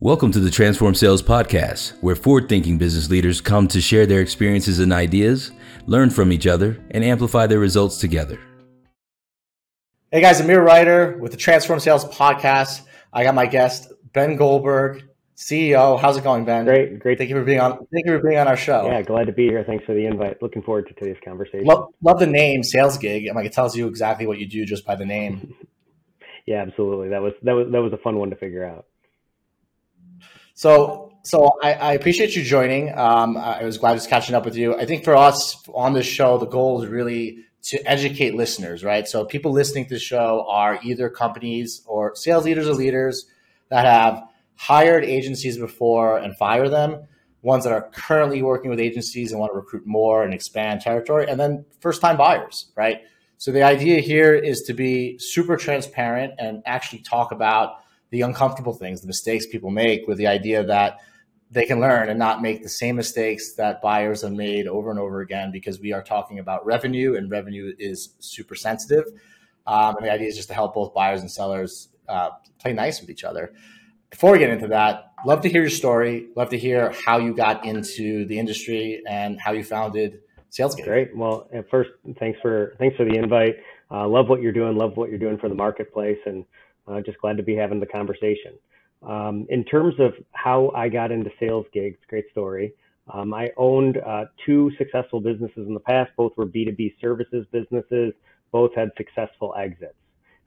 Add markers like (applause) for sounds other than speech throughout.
Welcome to the Transform Sales Podcast, where forward thinking business leaders come to share their experiences and ideas, learn from each other, and amplify their results together. Hey guys, Amir Reiter with the Transform Sales Podcast. I got my guest, Ben Goldberg, CEO. How's it going, Ben? Great, great. Thank you for being on. Thank you for being on our show. Yeah, glad to be here. Thanks for the invite. Looking forward to today's conversation. Love, love the name Sales Gig. I'm like, it tells you exactly what you do just by the name. (laughs) yeah, absolutely. That was that was that was a fun one to figure out. So, so I, I appreciate you joining. Um, I was glad just catching up with you. I think for us on this show, the goal is really to educate listeners, right? So, people listening to the show are either companies or sales leaders or leaders that have hired agencies before and fire them, ones that are currently working with agencies and want to recruit more and expand territory, and then first time buyers, right? So, the idea here is to be super transparent and actually talk about the uncomfortable things, the mistakes people make with the idea that they can learn and not make the same mistakes that buyers have made over and over again because we are talking about revenue and revenue is super sensitive. Um, and the idea is just to help both buyers and sellers uh, play nice with each other. Before we get into that, love to hear your story. Love to hear how you got into the industry and how you founded SalesGig. Great. Well, first, thanks for thanks for the invite. Uh, love what you're doing. Love what you're doing for the marketplace, and uh, just glad to be having the conversation. Um, in terms of how I got into sales gigs, great story. Um, I owned uh, two successful businesses in the past. Both were B2B services businesses. Both had successful exits.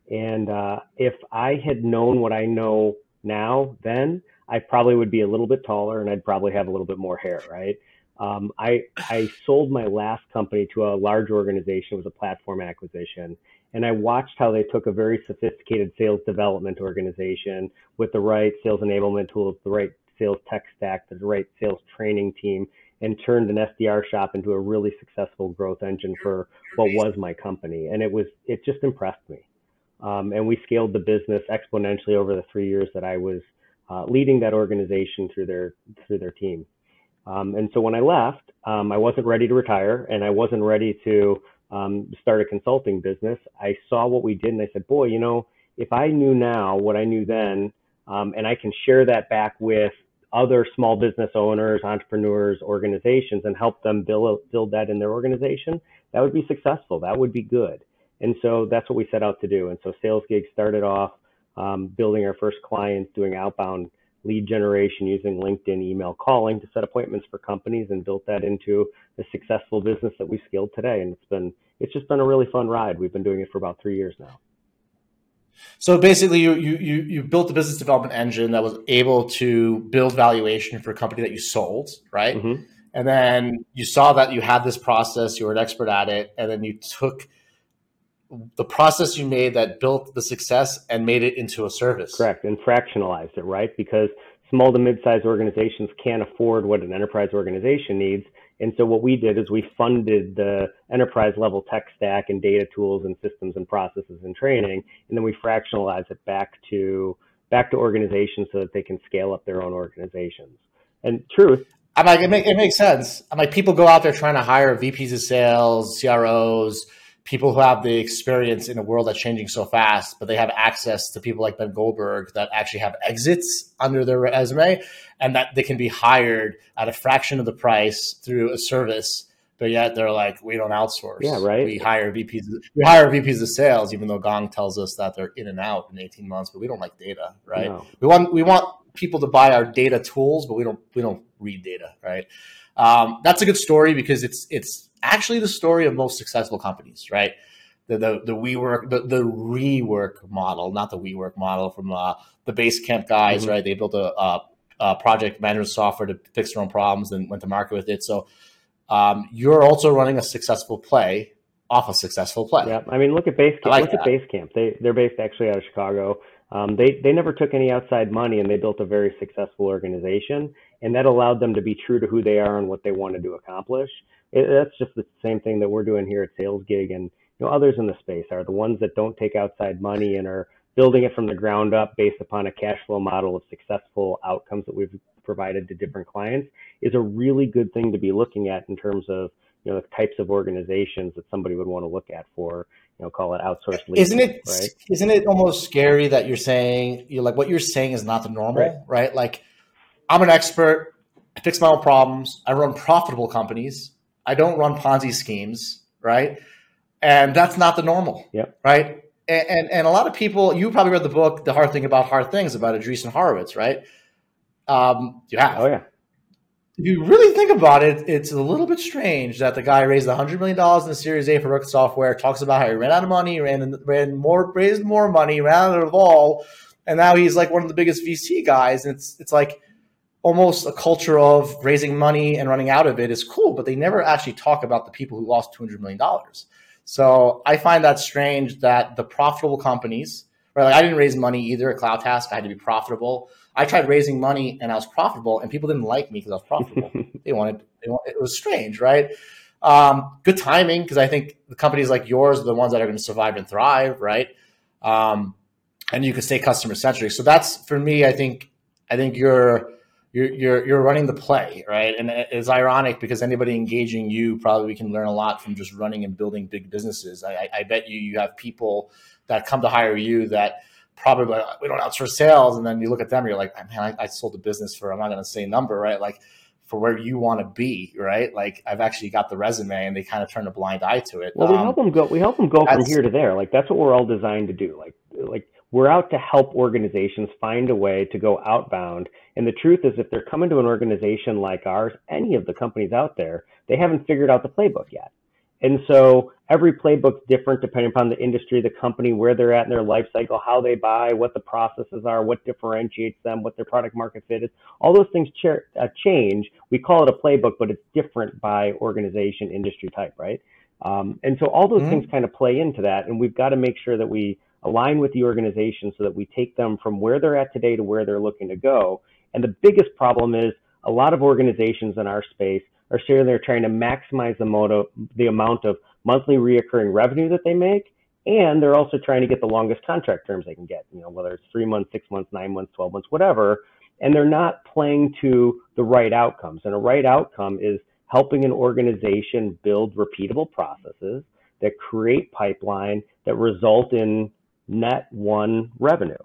And uh, if I had known what I know now, then I probably would be a little bit taller and I'd probably have a little bit more hair, right? Um, I, I sold my last company to a large organization. It was a platform acquisition and I watched how they took a very sophisticated sales development organization with the right sales enablement tools, the right sales tech stack, the right sales training team, and turned an SDR shop into a really successful growth engine for what was my company. And it was it just impressed me. Um, and we scaled the business exponentially over the three years that I was uh, leading that organization through their through their team. Um, and so when I left, um, I wasn't ready to retire, and I wasn't ready to um, start a consulting business, I saw what we did and I said, boy, you know, if I knew now what I knew then, um, and I can share that back with other small business owners, entrepreneurs, organizations, and help them build build that in their organization, that would be successful. That would be good. And so that's what we set out to do. And so Sales Gig started off um, building our first clients, doing outbound lead generation using LinkedIn email calling to set appointments for companies and built that into a successful business that we scaled today. And it's been, it's just been a really fun ride. We've been doing it for about three years now. So basically, you you you you built a business development engine that was able to build valuation for a company that you sold, right? Mm-hmm. And then you saw that you had this process, you were an expert at it, and then you took the process you made that built the success and made it into a service. Correct, and fractionalized it, right? Because small to mid-sized organizations can't afford what an enterprise organization needs. And so what we did is we funded the enterprise level tech stack and data tools and systems and processes and training, and then we fractionalize it back to back to organizations so that they can scale up their own organizations. And truth, I'm like, it, make, it makes sense. I'm like, people go out there trying to hire VPs of sales, CROs, people who have the experience in a world that's changing so fast, but they have access to people like Ben Goldberg that actually have exits under their resume and that they can be hired at a fraction of the price through a service. But yet they're like, we don't outsource. Yeah, right. We hire VPs. We hire VPs of sales, even though Gong tells us that they're in and out in 18 months. But we don't like data, right? No. We want we want people to buy our data tools, but we don't we don't read data, right? Um, that's a good story because it's it's actually the story of most successful companies, right? The the the WeWork the, the rework model, not the WeWork model from uh, the Basecamp guys, mm-hmm. right? They built a, a, a, project management software to fix their own problems and went to market with it. So um, you're also running a successful play off a successful play. Yeah, I mean, look at Basecamp. Like look that. at Basecamp. They they're based actually out of Chicago. Um, they they never took any outside money, and they built a very successful organization, and that allowed them to be true to who they are and what they wanted to accomplish it, that's just the same thing that we're doing here at Sales Gig, and you know others in the space are the ones that don't take outside money and are building it from the ground up based upon a cash flow model of successful outcomes that we've provided to different clients is a really good thing to be looking at in terms of you know the types of organizations that somebody would want to look at for you know, call it outsourced lead. Isn't it? Right? Isn't it almost scary that you're saying you're like what you're saying is not the normal, right? right? Like, I'm an expert. I fix my own problems. I run profitable companies. I don't run Ponzi schemes, right? And that's not the normal, yep. right? And, and, and a lot of people, you probably read the book, The Hard Thing About Hard Things, about Andreessen Horowitz, right? Um, you have. Oh yeah if you really think about it, it's a little bit strange that the guy raised $100 million in the Series A for Rocket Software, talks about how he ran out of money, ran, ran more, raised more money, ran out of the ball, and now he's like one of the biggest VC guys. And it's, it's like almost a culture of raising money and running out of it is cool, but they never actually talk about the people who lost $200 million. So I find that strange that the profitable companies, right? Like I didn't raise money either at CloudTask. I had to be profitable. I tried raising money and I was profitable, and people didn't like me because I was profitable. (laughs) they, wanted, they wanted, it was strange, right? Um, good timing because I think the companies like yours are the ones that are going to survive and thrive, right? Um, and you can stay customer centric. So that's for me. I think I think you're you're you're you're running the play, right? And it's ironic because anybody engaging you probably can learn a lot from just running and building big businesses. I, I bet you you have people that come to hire you that probably we don't outsource sales, and then you look at them, and you're like, man, I, I sold a business for I'm not going to say number, right? Like for where you want to be, right? Like I've actually got the resume, and they kind of turn a blind eye to it. Well, we um, help them go. We help them go from here to there. Like that's what we're all designed to do. Like like we're out to help organizations find a way to go outbound. And the truth is, if they're coming to an organization like ours, any of the companies out there, they haven't figured out the playbook yet. And so every playbook's different depending upon the industry, the company, where they're at in their life cycle, how they buy, what the processes are, what differentiates them, what their product market fit is. All those things uh, change. We call it a playbook, but it's different by organization, industry type, right? Um, and so all those mm-hmm. things kind of play into that. And we've got to make sure that we align with the organization so that we take them from where they're at today to where they're looking to go. And the biggest problem is a lot of organizations in our space are sitting there trying to maximize the, moto, the amount of monthly reoccurring revenue that they make. And they're also trying to get the longest contract terms they can get, you know, whether it's three months, six months, nine months, 12 months, whatever. And they're not playing to the right outcomes. And a right outcome is helping an organization build repeatable processes that create pipeline that result in net one revenue.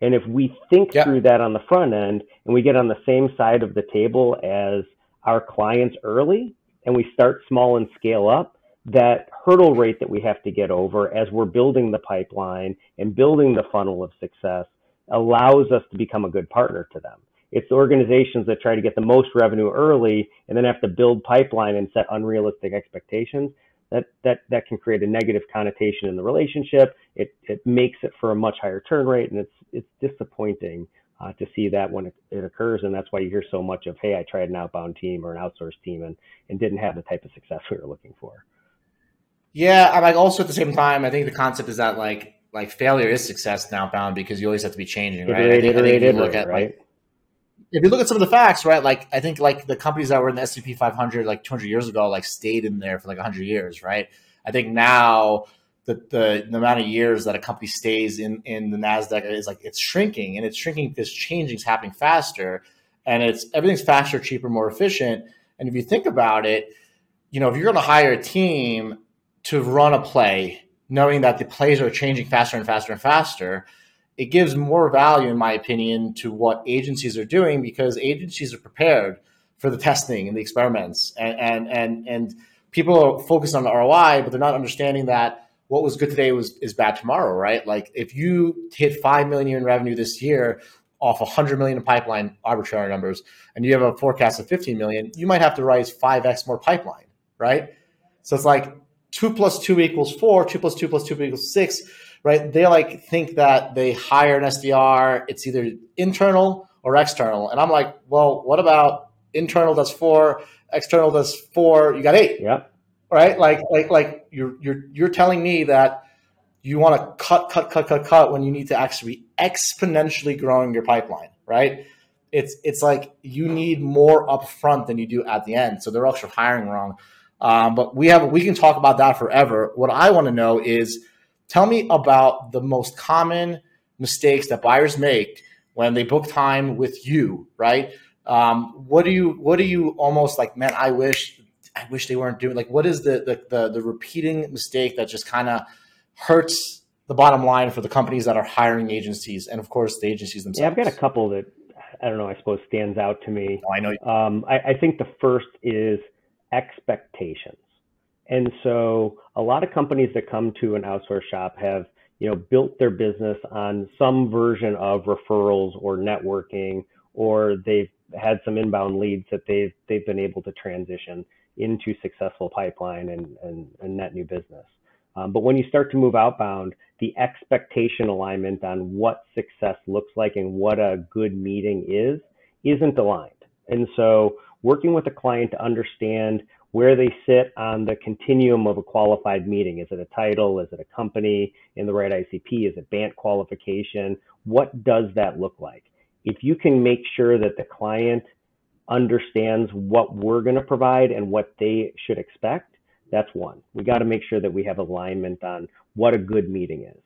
And if we think through that on the front end and we get on the same side of the table as our clients early and we start small and scale up, that hurdle rate that we have to get over as we're building the pipeline and building the funnel of success allows us to become a good partner to them. It's organizations that try to get the most revenue early and then have to build pipeline and set unrealistic expectations. That, that, that can create a negative connotation in the relationship. It, it makes it for a much higher turn rate and it's, it's disappointing uh, to see that when it, it, occurs. And that's why you hear so much of, hey, I tried an outbound team or an outsourced team and, and didn't have the type of success we were looking for. Yeah, I'm like also at the same time, I think the concept is that like like failure is success in outbound because you always have to be changing, right? Iterate, I think, iterate, I think look at right? like if you look at some of the facts, right? Like I think like the companies that were in the S&P 500 like 200 years ago like stayed in there for like 100 years, right? I think now the, the, the amount of years that a company stays in in the Nasdaq is like it's shrinking, and it's shrinking because changing is happening faster, and it's everything's faster, cheaper, more efficient. And if you think about it, you know, if you're going to hire a team to run a play, knowing that the plays are changing faster and faster and faster, it gives more value, in my opinion, to what agencies are doing because agencies are prepared for the testing and the experiments, and and and, and people are focused on the ROI, but they're not understanding that what was good today was is bad tomorrow, right? Like if you hit five million in revenue this year off 100 million in pipeline arbitrary numbers, and you have a forecast of 15 million, you might have to raise 5x more pipeline, right? So it's like two plus two equals four, two plus two plus two equals six, right? They like think that they hire an SDR, it's either internal or external. And I'm like, well, what about internal does four, external does four, you got eight. Yeah right? Like like like you're you're you're telling me that you want to cut cut cut cut cut when you need to actually be exponentially growing your pipeline, right? It's it's like you need more upfront than you do at the end. So they're also hiring wrong. Um, but we have we can talk about that forever. What I want to know is tell me about the most common mistakes that buyers make when they book time with you, right? Um, what do you what do you almost like, man, I wish I wish they weren't doing like what is the the the, the repeating mistake that just kind of hurts the bottom line for the companies that are hiring agencies and of course the agencies themselves? Yeah, I've got a couple that I don't know, I suppose stands out to me. Oh, I know. Um, I, I think the first is expectations. And so a lot of companies that come to an outsource shop have, you know, built their business on some version of referrals or networking, or they've had some inbound leads that they've they've been able to transition into successful pipeline and, and, and net new business. Um, but when you start to move outbound, the expectation alignment on what success looks like and what a good meeting is isn't aligned. And so working with a client to understand where they sit on the continuum of a qualified meeting. Is it a title? Is it a company in the right ICP? Is it BANT qualification? What does that look like? If you can make sure that the client understands what we're going to provide and what they should expect, that's one. We got to make sure that we have alignment on what a good meeting is.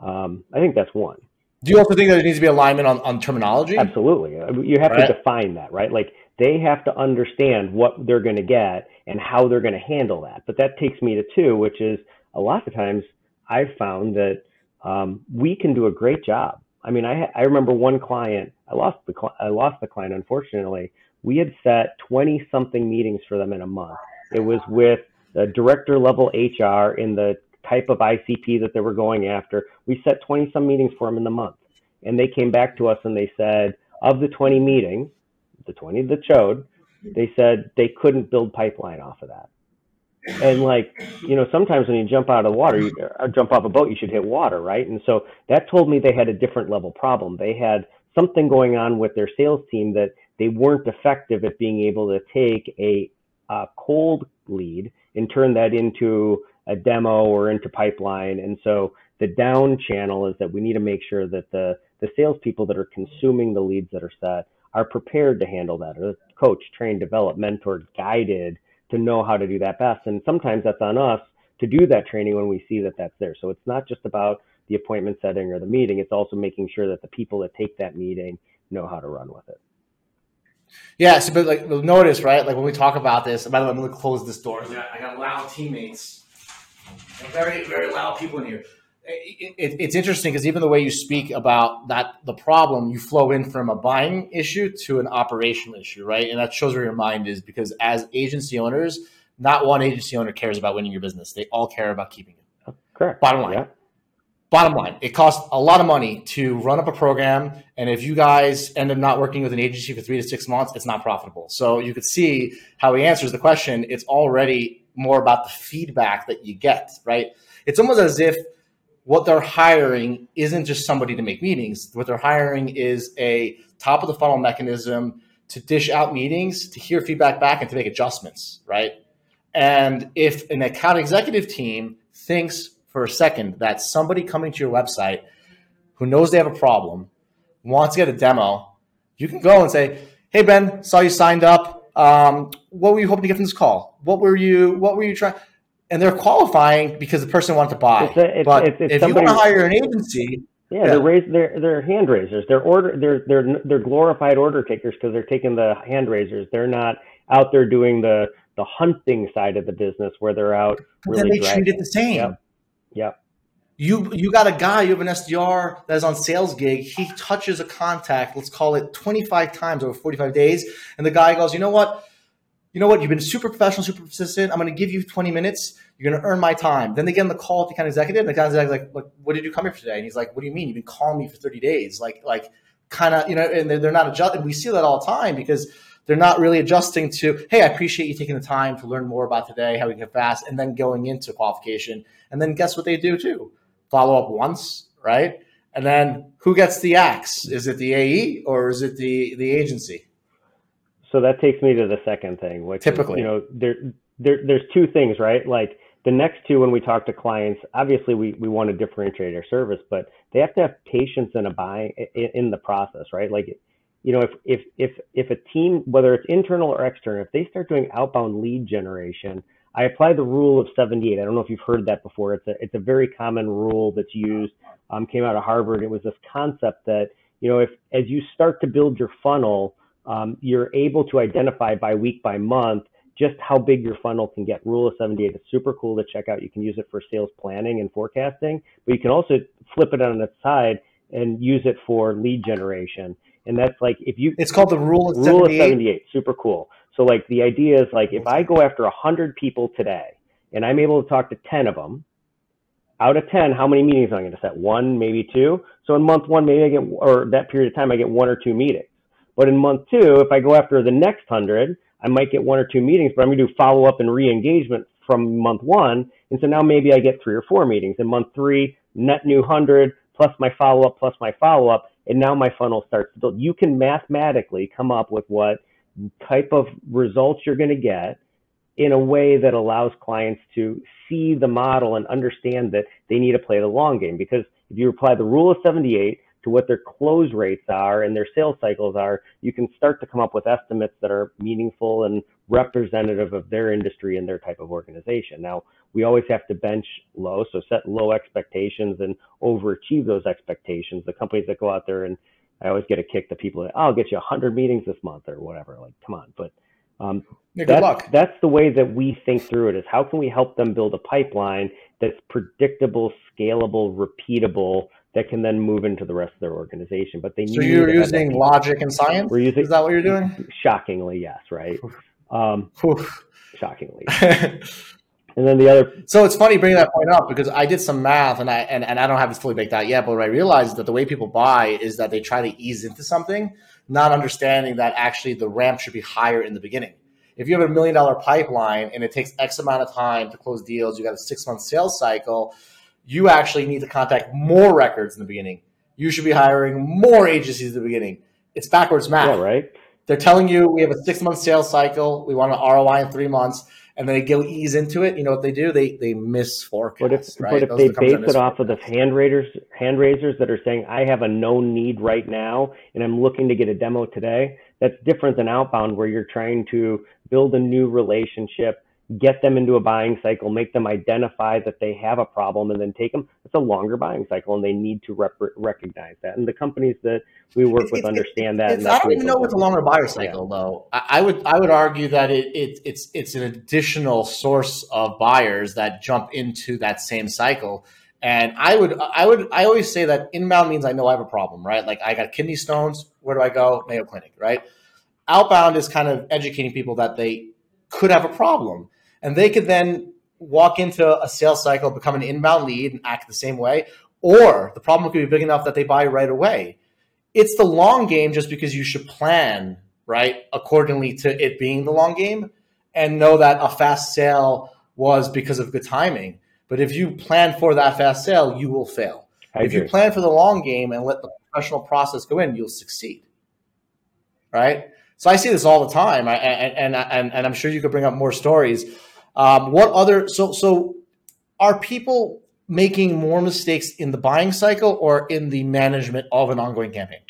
Um, I think that's one. Do you also think that there needs to be alignment on, on terminology? Absolutely. You have right. to define that, right? Like they have to understand what they're going to get and how they're going to handle that. But that takes me to two, which is a lot of times I've found that um, we can do a great job. I mean, I, I remember one client, I lost the, I lost the client, unfortunately. We had set 20 something meetings for them in a month. It was with the director level HR in the type of ICP that they were going after. We set 20 some meetings for them in the month. And they came back to us and they said, of the 20 meetings, the 20 that showed, they said they couldn't build pipeline off of that. And like, you know, sometimes when you jump out of the water, you or jump off a boat, you should hit water, right? And so that told me they had a different level problem. They had something going on with their sales team that they weren't effective at being able to take a, a cold lead and turn that into a demo or into pipeline. And so the down channel is that we need to make sure that the the salespeople that are consuming the leads that are set are prepared to handle that, or coach, trained, developed, mentored, guided to know how to do that best. And sometimes that's on us to do that training when we see that that's there. So it's not just about the appointment setting or the meeting. It's also making sure that the people that take that meeting know how to run with it. Yeah, so but like notice, right? Like when we talk about this, by the way, I'm gonna close this door. I got, I got loud teammates, very very loud people in here. It, it, it's interesting because even the way you speak about that the problem, you flow in from a buying issue to an operational issue, right? And that shows where your mind is because as agency owners, not one agency owner cares about winning your business; they all care about keeping it. Correct. Bottom line. Yeah. Bottom line, it costs a lot of money to run up a program. And if you guys end up not working with an agency for three to six months, it's not profitable. So you could see how he answers the question. It's already more about the feedback that you get, right? It's almost as if what they're hiring isn't just somebody to make meetings. What they're hiring is a top of the funnel mechanism to dish out meetings, to hear feedback back, and to make adjustments, right? And if an account executive team thinks for a second that somebody coming to your website who knows they have a problem wants to get a demo, you can go and say, "Hey Ben, saw you signed up. Um, what were you hoping to get from this call? What were you What were you trying?" And they're qualifying because the person wanted to buy. It's a, it's, but it's, if somebody, you want to hire an agency, yeah, yeah, they're raise, they're they're hand raisers. They're order they're they're they're glorified order takers because they're taking the hand raisers. They're not out there doing the the hunting side of the business where they're out. Really then they dragging. treat it the same. Yep. Yep. You you got a guy, you have an SDR that is on sales gig. He touches a contact, let's call it 25 times over 45 days, and the guy goes, you know what? You know what? You've been super professional, super persistent. I'm going to give you 20 minutes. You're going to earn my time. Then they get on the call with the account executive, and the account executive like, what did you come here for today? And he's like, what do you mean? You've been calling me for 30 days. Like, like kind of, you know, and they're, they're not adjusting. We see that all the time because they're not really adjusting to, hey, I appreciate you taking the time to learn more about today, how we get fast, and then going into qualification. And then guess what they do too? Follow up once, right? And then who gets the axe? Is it the AE or is it the the agency? So that takes me to the second thing, which typically, is, you know, there, there there's two things, right? Like the next two, when we talk to clients, obviously we, we want to differentiate our service, but they have to have patience in a buy in, in the process, right? Like you know, if if if if a team, whether it's internal or external, if they start doing outbound lead generation, I apply the rule of 78. I don't know if you've heard that before. It's a it's a very common rule that's used. Um, came out of Harvard. It was this concept that you know, if as you start to build your funnel, um, you're able to identify by week by month just how big your funnel can get. Rule of 78 is super cool to check out. You can use it for sales planning and forecasting, but you can also flip it on its side and use it for lead generation. And that's like if you It's called the rule of rule 78. of 78, super cool. So like the idea is like if I go after 100 people today and I'm able to talk to 10 of them, out of 10, how many meetings am I going to set? One, maybe two. So in month one, maybe I get, or that period of time, I get one or two meetings. But in month two, if I go after the next 100, I might get one or two meetings, but I'm going to do follow up and re engagement from month one. And so now maybe I get three or four meetings. In month three, net new 100 plus my follow up plus my follow up. And now my funnel starts to build. You can mathematically come up with what type of results you're going to get in a way that allows clients to see the model and understand that they need to play the long game. Because if you apply the rule of 78 to what their close rates are and their sales cycles are, you can start to come up with estimates that are meaningful and representative of their industry and their type of organization. Now, we always have to bench low, so set low expectations and overachieve those expectations. The companies that go out there and I always get a kick the people that people, I'll get you 100 meetings this month or whatever. Like, come on. But um, Yeah, good that's, luck. that's the way that we think through it is how can we help them build a pipeline that's predictable, scalable, repeatable, that can then move into the rest of their organization. But they So you're using logic and science? We're using Is that what you're doing? shockingly, yes, right? Um, shockingly. (laughs) And then the other so it's funny bringing that point up because I did some math and I and, and I don't have it fully baked out yet, but what I realized that the way people buy is that they try to ease into something, not understanding that actually the ramp should be higher in the beginning. If you have a million dollar pipeline and it takes X amount of time to close deals, you got a six month sales cycle, you actually need to contact more records in the beginning. You should be hiring more agencies in the beginning. It's backwards math. yeah, right? They're telling you we have a six month sales cycle. We want an ROI in three months, and then they go ease into it. You know what they do? They they miss forecast. But if right? but if Those they base it off of the hand raisers hand raisers that are saying I have a known need right now and I'm looking to get a demo today, that's different than outbound where you're trying to build a new relationship, get them into a buying cycle, make them identify that they have a problem and then take them. It's a longer buying cycle and they need to rep- recognize that. And the companies that we work It's- with it's- understand that. I don't even know what's a longer buyer cycle though. I, I would I would argue that it, it it's it's an additional source of buyers that jump into that same cycle. And I would I would I always say that inbound means I know I have a problem, right? Like I got kidney stones. Where do I go? Mayo Clinic, right? Outbound is kind of educating people that they could have a problem, and they could then walk into a sales cycle, become an inbound lead, and act the same way. Or the problem could be big enough that they buy right away. It's the long game just because you should plan right accordingly to it being the long game and know that a fast sale was because of good timing. But if you plan for that fast sale you will fail. I if you plan for the long game and let the professional process go in you'll succeed. Right? So i see this all the time. I, and, and, and, and i'm sure you could bring up more stories um, what other so so are people making more mistakes in the buying cycle or in the management of an ongoing campaign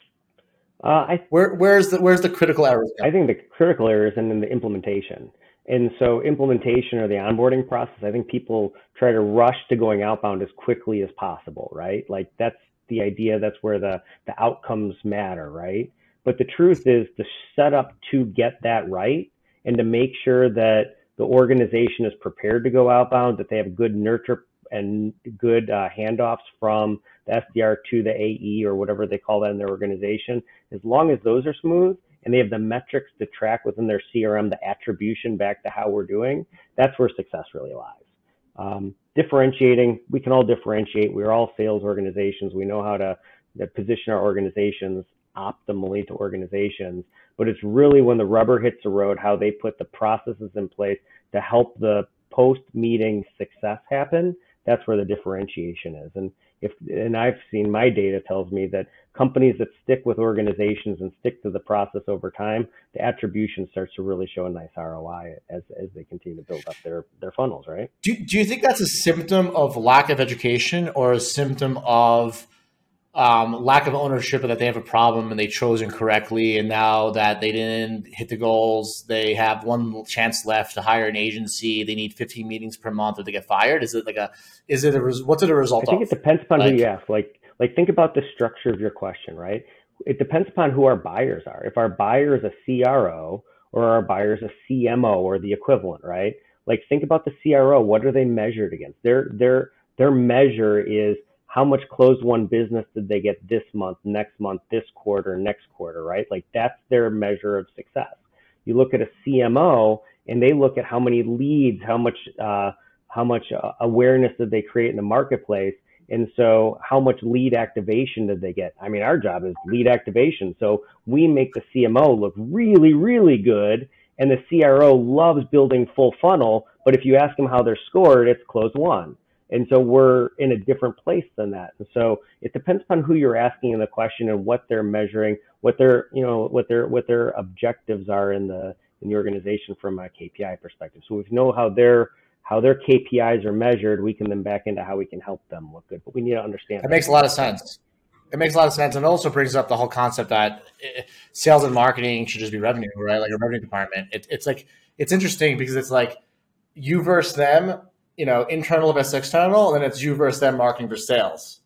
Uh, I where where's the where's the critical errors? I think the critical errors and in, in the implementation. And so implementation or the onboarding process, I think people try to rush to going outbound as quickly as possible, right? Like that's the idea. That's where the, the outcomes matter, right? But the truth is the setup to get that right and to make sure that the organization is prepared to go outbound, that they have good nurture and good uh, handoffs from the SDR to the AE or whatever they call that in their organization. As long as those are smooth, and they have the metrics to track within their CRM, the attribution back to how we're doing, that's where success really lies. Um, differentiating, we can all differentiate. We're all sales organizations. We know how to, to position our organizations optimally to organizations, but it's really when the rubber hits the road, how they put the processes in place to help the post meeting success happen. That's where the differentiation is. And if, and I've seen my data tells me that companies that stick with organizations and stick to the process over time, the attribution starts to really show a nice ROI as, as they continue to build up their, their funnels, right? Do, do you think that's a symptom of lack of education or a symptom of um, lack of ownership or that they have a problem and they chose incorrectly and now that they didn't hit the goals, they have one chance left to hire an agency. They need 15 meetings per month or they get fired. Is it like a, is it a, what's it a result I think of? it depends upon Like- who you ask. Like, like think about the structure of your question, right? It depends upon who our buyers are. If our buyer is a CRO or are buyers a CMO or the equivalent, right? Like think about the CRO. What are they measured against? Their their their measure is how much closed won business did they get this month, next month, this quarter, next quarter, right? Like that's their measure of success. You look at a CMO and they look at how many leads, how much uh, how much uh, awareness did they create in the marketplace, and so how much lead activation did they get? I mean, our job is lead activation, so we make the CMO look really, really good, and the CRO loves building full funnel. But if you ask them how they're scored, it's closed won. And so we're in a different place than that. And so it depends upon who you're asking in the question and what they're measuring, what their, you know, what their, what their objectives are in the, in the organization from a KPI perspective. So we know how their, how their KPIs are measured, we can then back into how we can help them look good. But we need to understand. It makes a lot of sense. It makes a lot of sense, and also brings up the whole concept that eh, sales and marketing should just be revenue, right? Like a revenue department. It, it's like it's interesting because it's like you versus them you know, internal versus external, and then it's you versus them marketing versus sales.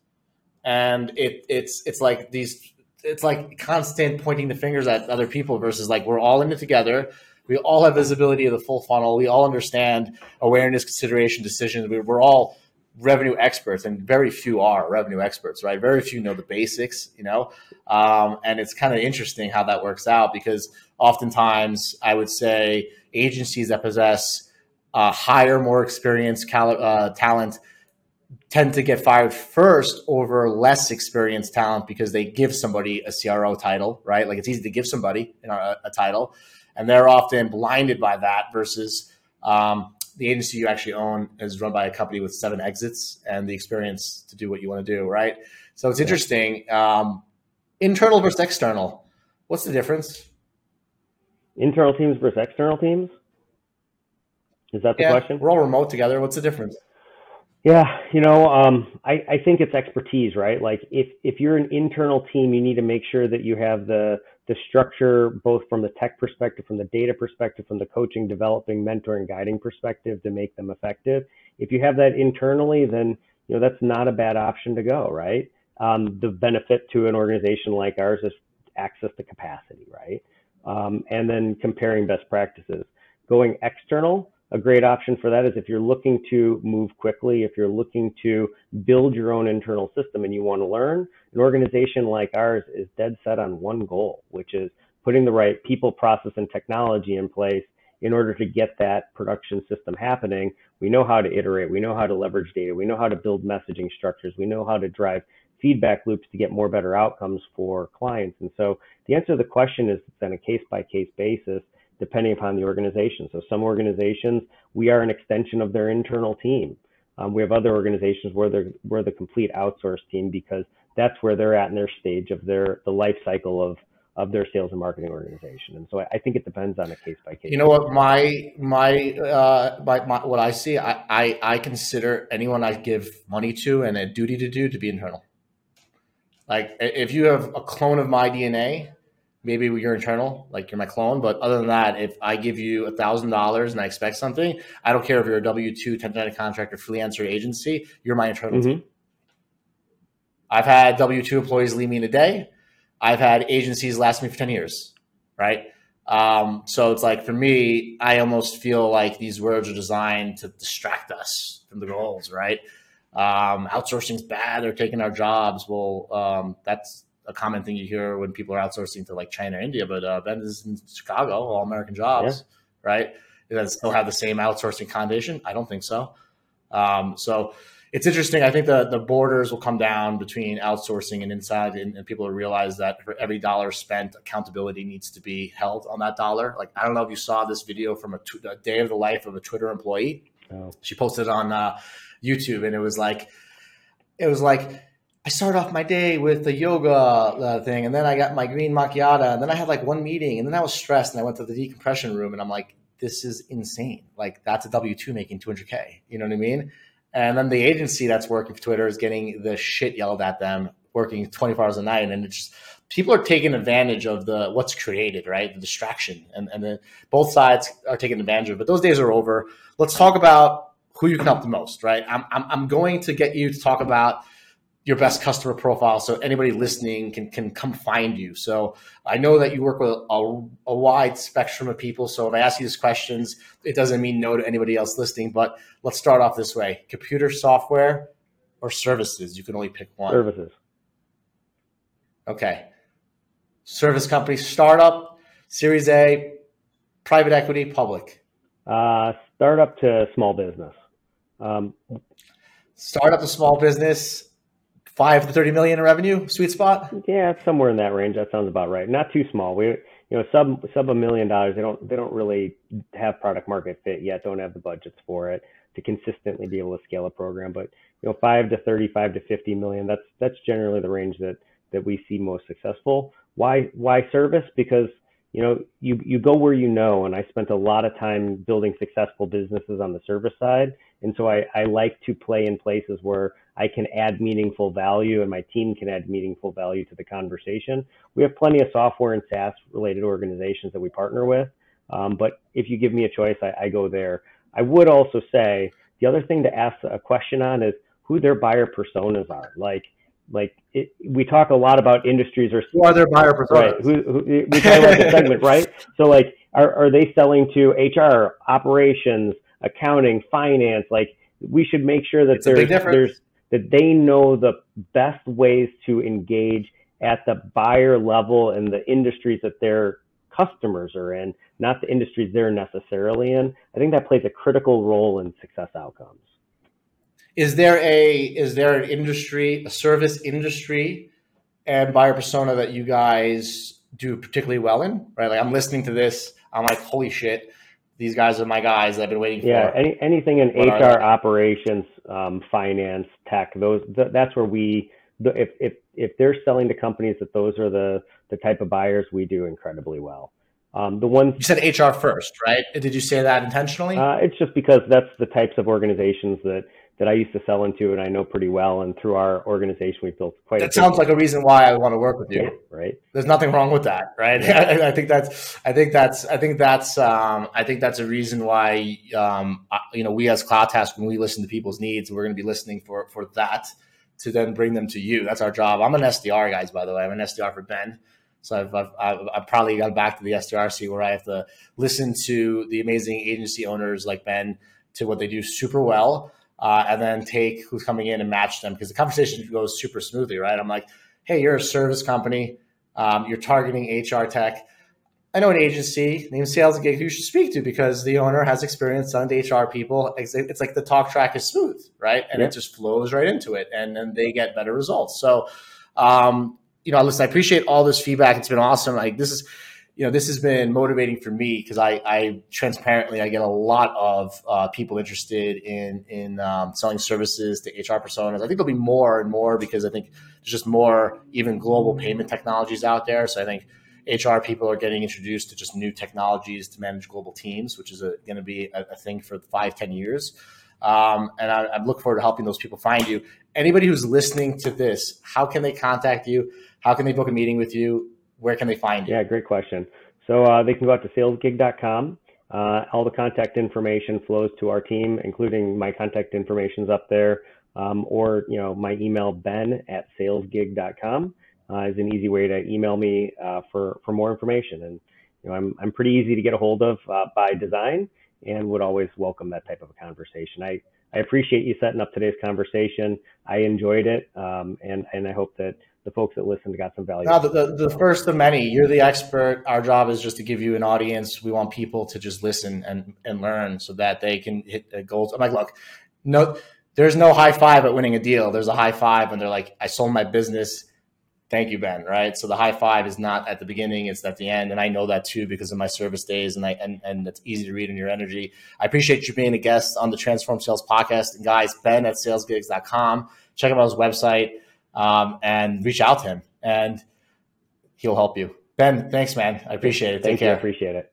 And it it's it's like these it's like constant pointing the fingers at other people versus like we're all in it together. We all have visibility of the full funnel. We all understand awareness, consideration, decisions. We're all revenue experts, and very few are revenue experts, right? Very few know the basics, you know. Um, and it's kind of interesting how that works out because oftentimes I would say agencies that possess uh, higher, more experienced cal- uh, talent tend to get fired first over less experienced talent because they give somebody a CRO title, right? Like it's easy to give somebody a, a title, and they're often blinded by that versus um, the agency you actually own is run by a company with seven exits and the experience to do what you want to do, right? So it's interesting. Um, internal versus external. What's the difference? Internal teams versus external teams? Is that the yeah, question? We're all remote together. What's the difference? Yeah, you know, um, I, I think it's expertise, right? Like if if you're an internal team, you need to make sure that you have the the structure both from the tech perspective, from the data perspective, from the coaching, developing, mentoring, guiding perspective to make them effective. If you have that internally, then you know that's not a bad option to go, right? Um, the benefit to an organization like ours is access to capacity, right? Um, and then comparing best practices. Going external, a great option for that is if you're looking to move quickly, if you're looking to build your own internal system and you want to learn, an organization like ours is dead set on one goal, which is putting the right people, process, and technology in place in order to get that production system happening. We know how to iterate, we know how to leverage data, we know how to build messaging structures, we know how to drive feedback loops to get more better outcomes for clients. And so the answer to the question is it's on a case by case basis depending upon the organization. So some organizations, we are an extension of their internal team. Um, we have other organizations where they're we're the complete outsourced team because that's where they're at in their stage of their the life cycle of of their sales and marketing organization. And so I, I think it depends on a case by case. You know what my my uh my, my what I see I, I I consider anyone I give money to and a duty to do to be internal. Like if you have a clone of my DNA, maybe you're internal, like you're my clone. But other than that, if I give you a thousand dollars and I expect something, I don't care if you're a W two, 1099 contractor, freelancer, agency, you're my internal mm-hmm. team. I've had W two employees leave me in a day. I've had agencies last me for ten years, right? Um, so it's like for me, I almost feel like these words are designed to distract us from the goals, right? Um, outsourcing's bad; they're taking our jobs. Well, um, that's a common thing you hear when people are outsourcing to like China or India, but uh, Ben is in Chicago, all American jobs, yeah. right? Does still have the same outsourcing condition? I don't think so. Um, so it's interesting. I think the, the borders will come down between outsourcing and inside, and, and, people will realize that for every dollar spent, accountability needs to be held on that dollar. Like, I don't know if you saw this video from a day of the life of a Twitter employee. Oh. She posted on uh, YouTube, and it was like, it was like, I started off my day with the yoga uh, thing, and then I got my green macchiato, and then I had like one meeting, and then I was stressed, and I went to the decompression room, and I'm like, this is insane. Like that's a W two making 200k. You know what I mean? And then the agency that's working for Twitter is getting the shit yelled at them, working 24 hours a night, and it's just people are taking advantage of the what's created, right? The distraction, and and then both sides are taking advantage of. it. But those days are over. Let's talk about who you can help the most, right? I'm I'm, I'm going to get you to talk about your best customer profile so anybody listening can can come find you. So I know that you work with a, a, wide spectrum of people. So if I ask you these questions, it doesn't mean no to anybody else listening. But let's start off this way: computer software or services. You can only pick one. Services. Okay. Service company, startup, Series A, private equity, public. Uh, startup to small business. Um, startup to small business five to 30 million in revenue, sweet spot? Yeah, somewhere in that range. That sounds about right. Not too small. We, you know, sub, sub a million dollars, they don't, they don't really have product market fit yet, don't have the budgets for it to consistently be able to scale a program. But, you know, five to 35 to 50 million, that's, that's generally the range that, that we see most successful. Why, why service? Because, you know, you, you go where you know, and I spent a lot of time building successful businesses on the service side. And so I, I like to play in places where I can add meaningful value and my team can add meaningful value to the conversation. We have plenty of software and SaaS related organizations that we partner with. Um, but if you give me a choice, I, I go there. I would also say the other thing to ask a question on is who their buyer personas are. Like, like it, we talk a lot about industries or who are their buyer personas? Right. Who, who, we talk about the segment, right? (laughs) So like, are, are they selling to HR, operations, accounting, finance? Like, we should make sure that there's, there's that they know the best ways to engage at the buyer level and the industries that their customers are in, not the industries they're necessarily in. I think that plays a critical role in success outcomes. Is there a is there an industry, a service industry and buyer persona that you guys do particularly well in? Right? Like I'm listening to this, I'm like, holy shit, these guys are my guys I've been waiting for. Yeah, any, anything in what HR operations, um, finance, tech, those th- that's where we if if if they're selling to companies that those are the the type of buyers we do incredibly well. Um, the ones you said HR first, right? Did you say that intentionally? Uh, it's just because that's the types of organizations that that I used to sell into and I know pretty well. And through our organization, we've built quite. That sounds like a reason why I want to work with you. Yeah, right. There's nothing wrong with that, right? (laughs) I, think that's. I think that's. I think that's. Um, I think that's a reason why. Um, you know, we as CloudTask, when we listen to people's needs, we're going to be listening for for that to then bring them to you. That's our job. I'm an SDR, guys. By the way, I'm an SDR for Ben. So I've, I've, I've, I've probably got back to the SDR seat where I have to listen to the amazing agency owners like Ben to what they do super well uh, and then take who's coming in and match them because the conversation goes super smoothly, right? I'm like, hey, you're a service company, um, you're targeting HR tech. I know an agency named Sales Gig who you should speak to because the owner has experience selling to HR people. It's, it's like the talk track is smooth, right? And yeah. it just flows right into it, and then they get better results. So, um, you know, listen, I appreciate all this feedback. It's been awesome. Like this is you know, this has been motivating for me because I, I transparently I get a lot of uh, people interested in in um, selling services to HR personas. I think there'll be more and more because I think there's just more even global payment technologies out there. So I think HR people are getting introduced to just new technologies to manage global teams, which is going to be a, a, thing for five, ten years. Um, and I, I look forward to helping those people find you. Anybody who's listening to this, how can they contact you? How can they book a meeting with you? Where can they find you? Yeah, great question. So uh, they can go out to salesgig.com. Uh, all the contact information flows to our team, including my contact information's up there, um, or you know my email ben at salesgig.com uh, is an easy way to email me uh, for for more information. And you know I'm I'm pretty easy to get a hold of uh, by design, and would always welcome that type of a conversation. I I appreciate you setting up today's conversation. I enjoyed it, um, and and I hope that the folks that listened got some value. No, the, the, the, first of many. You're the expert. Our job is just to give you an audience. We want people to just listen and, and learn so that they can hit the goals. I'm like, look, no, there's no high five at winning a deal. There's a high five when they're like, I sold my business. Thank you, Ben. Right. So the high five is not at the beginning; it's at the end, and I know that too because of my service days, and I and and it's easy to read in your energy. I appreciate you being a guest on the Transform Sales podcast, and guys, Ben at SalesGigs.com. Check out his website um, and reach out to him and he'll help you. Ben, thanks, man. I appreciate it. Take Thank care. I appreciate it.